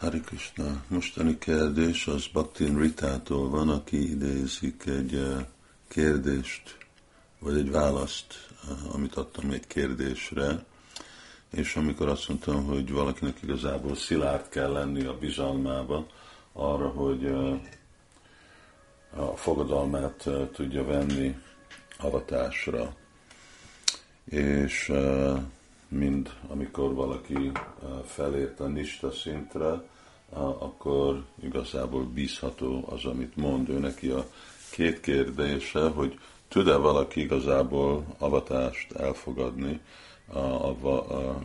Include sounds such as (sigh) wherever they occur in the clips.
Hari Krishna, mostani kérdés az Bhaktin Ritától van, aki idézik egy eh, kérdést, vagy egy választ, eh, amit adtam egy kérdésre, és amikor azt mondtam, hogy valakinek igazából szilárd kell lenni a bizalmába, arra, hogy eh, a fogadalmát tudja venni avatásra. És mind amikor valaki felért a nista szintre, akkor igazából bízható az, amit mond. Ő neki a két kérdése, hogy tud-e valaki igazából avatást elfogadni a, a, a,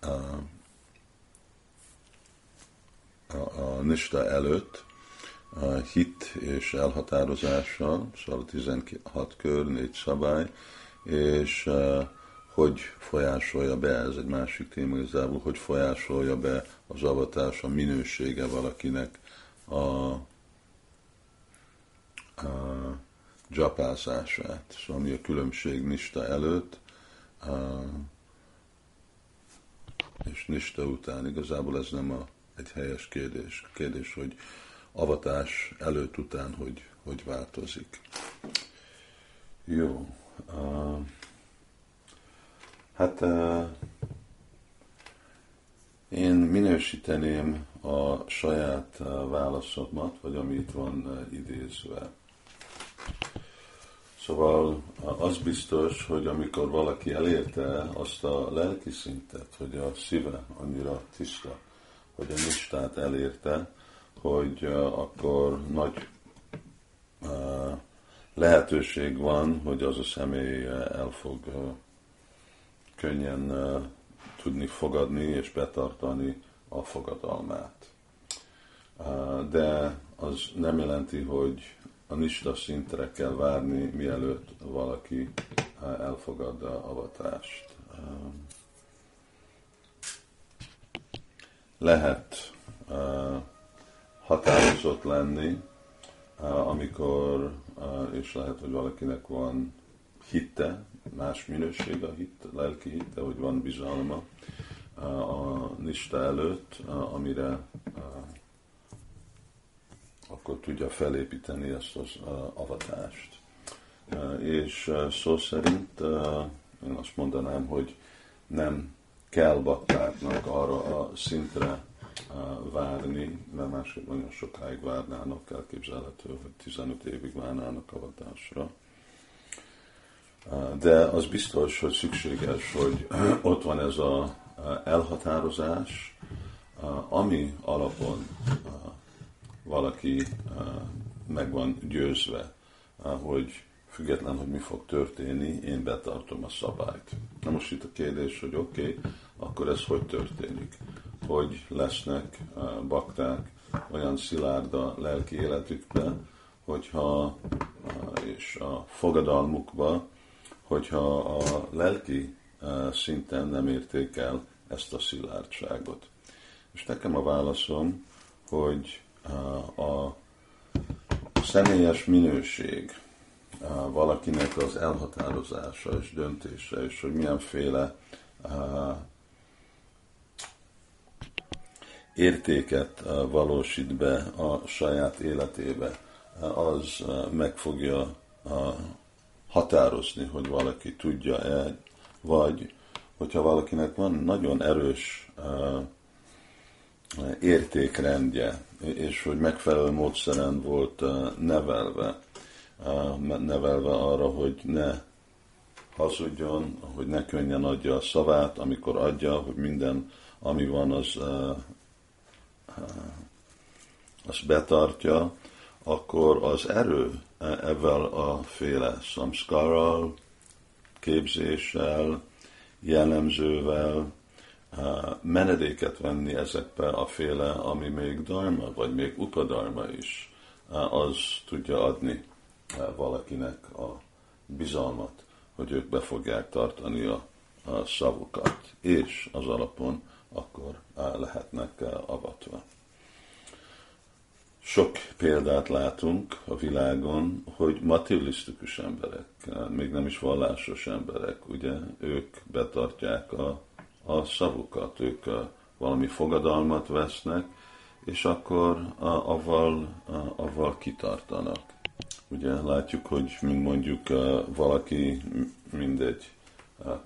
a, a, a nista előtt, a hit és elhatározással, szóval 16 kör, négy szabály, és uh, hogy folyásolja be, ez egy másik téma igazából, hogy folyásolja be az avatás a minősége valakinek a, a dzsapázását. Szóval mi a különbség Nista előtt a, és Nista után. Igazából ez nem a, egy helyes kérdés. Kérdés, hogy avatás előtt után hogy, hogy változik. Jó. Uh, Hát én minősíteném a saját válaszomat, vagy amit van idézve. Szóval az biztos, hogy amikor valaki elérte azt a lelki szintet, hogy a szíve annyira tiszta, hogy a nistát elérte, hogy akkor nagy lehetőség van, hogy az a személy el fog könnyen tudni fogadni és betartani a fogadalmát. De az nem jelenti, hogy a nista szintre kell várni, mielőtt valaki elfogadja avatást. Lehet határozott lenni, amikor, és lehet, hogy valakinek van hitte, más minőség a hit, lelki hitte, hogy van bizalma a nista előtt, amire akkor tudja felépíteni ezt az avatást. És szó szerint én azt mondanám, hogy nem kell baktáknak arra a szintre várni, mert másképp nagyon sokáig várnának, elképzelhető, hogy 15 évig várnának avatásra de az biztos, hogy szükséges, hogy (clears throat) ott van ez a elhatározás, ami alapon valaki meg van győzve, hogy független, hogy mi fog történni, én betartom a szabályt. Na most itt a kérdés, hogy oké, okay, akkor ez hogy történik? Hogy lesznek bakták olyan szilárd a lelki életükben, hogyha és a fogadalmukba hogyha a lelki eh, szinten nem érték el ezt a szilárdságot. És nekem a válaszom, hogy eh, a személyes minőség, eh, valakinek az elhatározása és döntése, és hogy milyenféle értéket valósít be a saját életébe, az meg fogja határozni, hogy valaki tudja-e, vagy hogyha valakinek van nagyon erős értékrendje, és hogy megfelelő módszeren volt nevelve, nevelve arra, hogy ne hazudjon, hogy ne könnyen adja a szavát, amikor adja, hogy minden, ami van, az, az betartja, akkor az erő ezzel a féle szamszkarral, képzéssel, jellemzővel, menedéket venni ezekbe a féle, ami még dharma, vagy még upadarma is, az tudja adni valakinek a bizalmat, hogy ők be fogják tartani a, a szavukat, és az alapon akkor lehetnek avatva. Sok példát látunk a világon, hogy materialisztikus emberek, még nem is vallásos emberek, ugye, ők betartják a, a szavukat, ők a, valami fogadalmat vesznek, és akkor avval, avval kitartanak. Ugye látjuk, hogy mint mondjuk valaki mindegy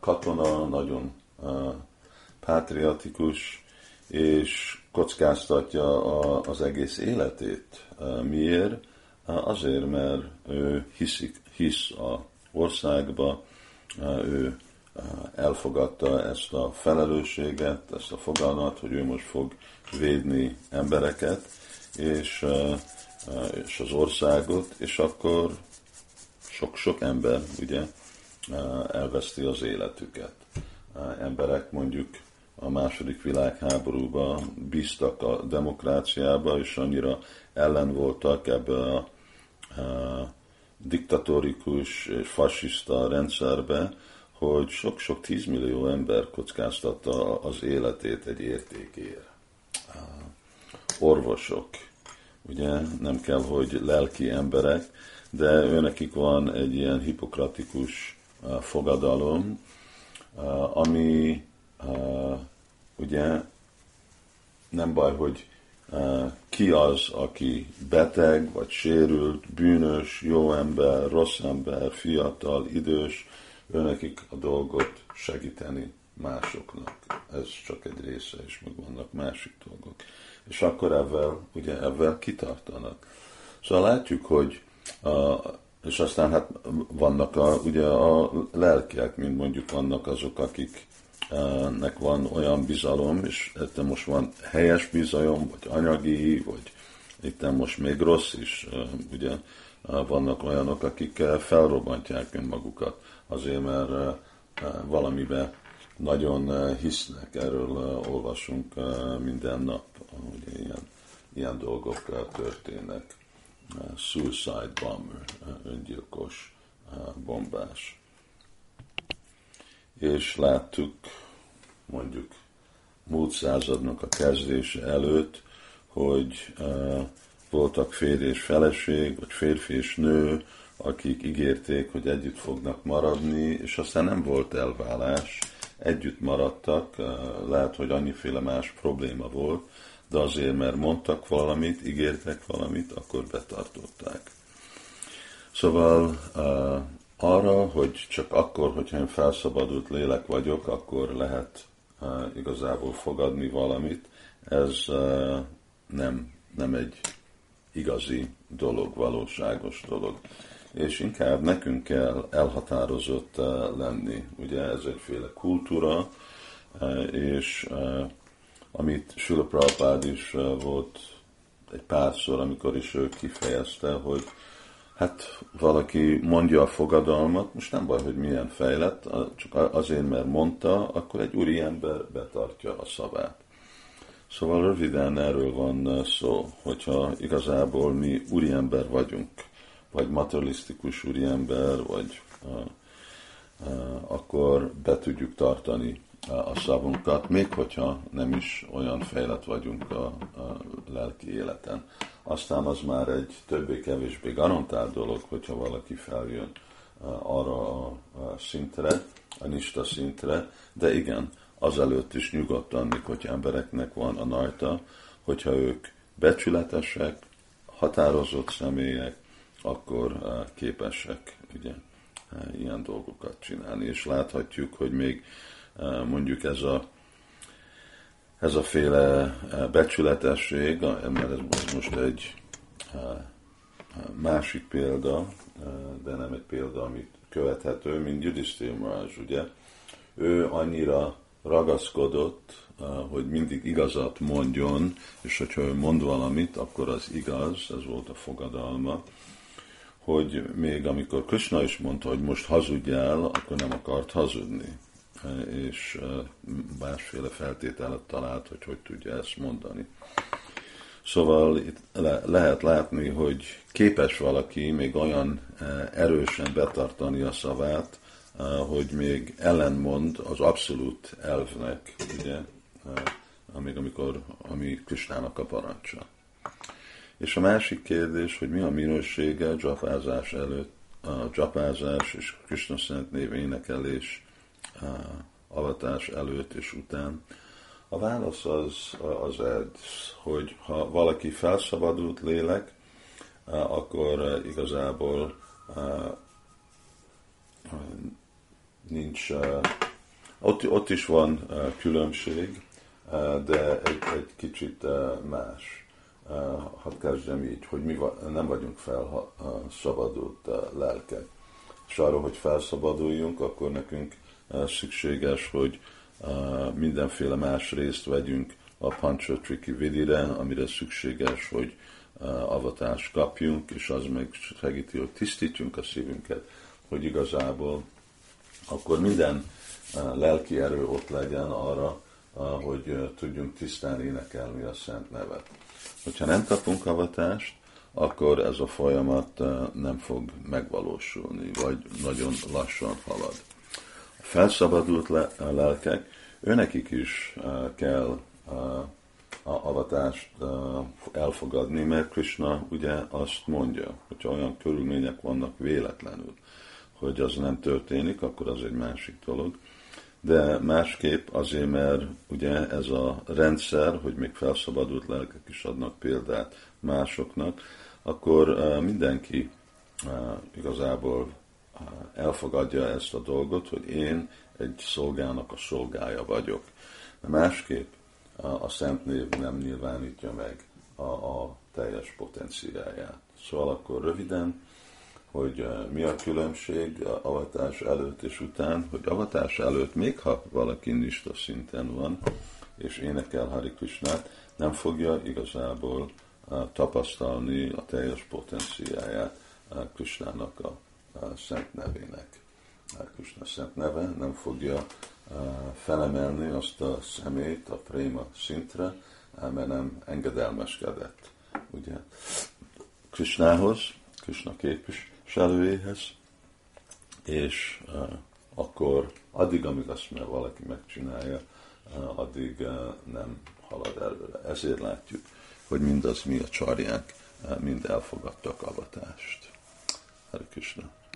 katona, nagyon patriotikus, és kockáztatja az egész életét. Miért? Azért, mert ő hiszik, hisz a országba, ő elfogadta ezt a felelősséget, ezt a fogalmat, hogy ő most fog védni embereket, és, és az országot, és akkor sok-sok ember ugye elveszti az életüket. Emberek mondjuk a második világháborúban bíztak a demokráciába, és annyira ellen voltak ebbe a, a diktatórikus és fasiszta rendszerbe, hogy sok-sok tízmillió ember kockáztatta az életét egy értékért. Orvosok, ugye nem kell, hogy lelki emberek, de őnekik van egy ilyen hipokratikus fogadalom, ami ugye nem baj, hogy ki az, aki beteg, vagy sérült, bűnös, jó ember, rossz ember, fiatal, idős, őnekik a dolgot segíteni másoknak. Ez csak egy része, és meg vannak másik dolgok. És akkor ebben, ugye ebben kitartanak. Szóval látjuk, hogy a, és aztán hát vannak a, ugye a lelkiek, mint mondjuk vannak azok, akiknek van olyan bizalom, és itt most van helyes bizalom, vagy anyagi, vagy itt most még rossz is, ugye vannak olyanok, akik felrobbantják önmagukat azért, mert valamibe nagyon hisznek, erről olvasunk minden nap, hogy ilyen, ilyen dolgok történnek. Suicide bomber, öngyilkos bombás. És láttuk, mondjuk múlt századnak a kezdése előtt, hogy voltak férj és feleség, vagy férfi és nő, akik ígérték, hogy együtt fognak maradni, és aztán nem volt elválás, együtt maradtak, lehet, hogy annyiféle más probléma volt, de azért, mert mondtak valamit, ígértek valamit, akkor betartották. Szóval arra, hogy csak akkor, hogyha én felszabadult lélek vagyok, akkor lehet igazából fogadni valamit, ez nem, nem egy igazi dolog, valóságos dolog és inkább nekünk kell elhatározott lenni. Ugye ez egyféle kultúra, és amit Sula Prabhupád is volt egy párszor, amikor is ő kifejezte, hogy hát valaki mondja a fogadalmat, most nem baj, hogy milyen fejlett, csak azért, mert mondta, akkor egy úri ember betartja a szavát. Szóval röviden erről van szó, hogyha igazából mi úriember vagyunk, vagy materialisztikus úriember, vagy uh, uh, akkor be tudjuk tartani a szavunkat, még hogyha nem is olyan fejlett vagyunk a, a lelki életen. Aztán az már egy többé-kevésbé garantált dolog, hogyha valaki feljön arra a szintre, a nista szintre, de igen, azelőtt is nyugodtan, hogyha embereknek van a najta, hogyha ők becsületesek, határozott személyek, akkor eh, képesek ugye, eh, ilyen dolgokat csinálni. És láthatjuk, hogy még mondjuk ez a ez a féle becsületesség, mert ez most egy másik példa, de nem egy példa, amit követhető, mint Judisztér Marázs, ugye? Ő annyira ragaszkodott, hogy mindig igazat mondjon, és hogyha ő mond valamit, akkor az igaz, ez volt a fogadalma, hogy még amikor Krishna is mondta, hogy most hazudjál, akkor nem akart hazudni. És másféle feltételet talált, hogy hogy tudja ezt mondani. Szóval itt le, lehet látni, hogy képes valaki még olyan erősen betartani a szavát, hogy még ellenmond az abszolút elvnek, ugye, amíg amikor, ami Krisnának a parancsa. És a másik kérdés, hogy mi a minősége a dzsapázás előtt, a dzsapázás és Krishna szent név énekelés avatás előtt és után. A válasz az, az egy, hogy ha valaki felszabadult lélek, akkor igazából nincs, ott, ott is van különbség, de egy, egy kicsit más. Hadd kezdjem így, hogy mi nem vagyunk felszabadult lelkek. És arra, hogy felszabaduljunk, akkor nekünk szükséges, hogy mindenféle más részt vegyünk a Panchatriki Vidire, amire szükséges, hogy avatást kapjunk, és az meg segíti, hogy tisztítjunk a szívünket, hogy igazából akkor minden lelki erő ott legyen arra, hogy tudjunk tisztán énekelni a Szent nevet. Hogyha nem kapunk avatást, akkor ez a folyamat nem fog megvalósulni, vagy nagyon lassan halad. A felszabadult lelkek, őnekik is kell a avatást elfogadni, mert Krishna ugye azt mondja, hogyha olyan körülmények vannak véletlenül, hogy az nem történik, akkor az egy másik dolog. De másképp azért, mert ugye ez a rendszer, hogy még felszabadult lelkek is adnak példát másoknak, akkor mindenki igazából elfogadja ezt a dolgot, hogy én egy szolgának a szolgája vagyok. De másképp a szent név nem nyilvánítja meg a, a teljes potenciáját. Szóval akkor röviden, hogy eh, mi a különbség avatás előtt és után, hogy avatás előtt, még ha valaki nista szinten van, és énekel Hari Krishnát, nem fogja igazából eh, tapasztalni a teljes potenciáját eh, Krishnának a szent nevének. Krishna szent neve nem fogja felemelni azt a szemét a préma szintre, mert nem engedelmeskedett. Ugye Krishnához, Krishna képviselőjéhez, és uh, akkor addig, amíg azt mert valaki megcsinálja, addig nem halad előre. Ezért látjuk, hogy mindaz mi a csarják, mind elfogadtak avatást. Hare Krishna.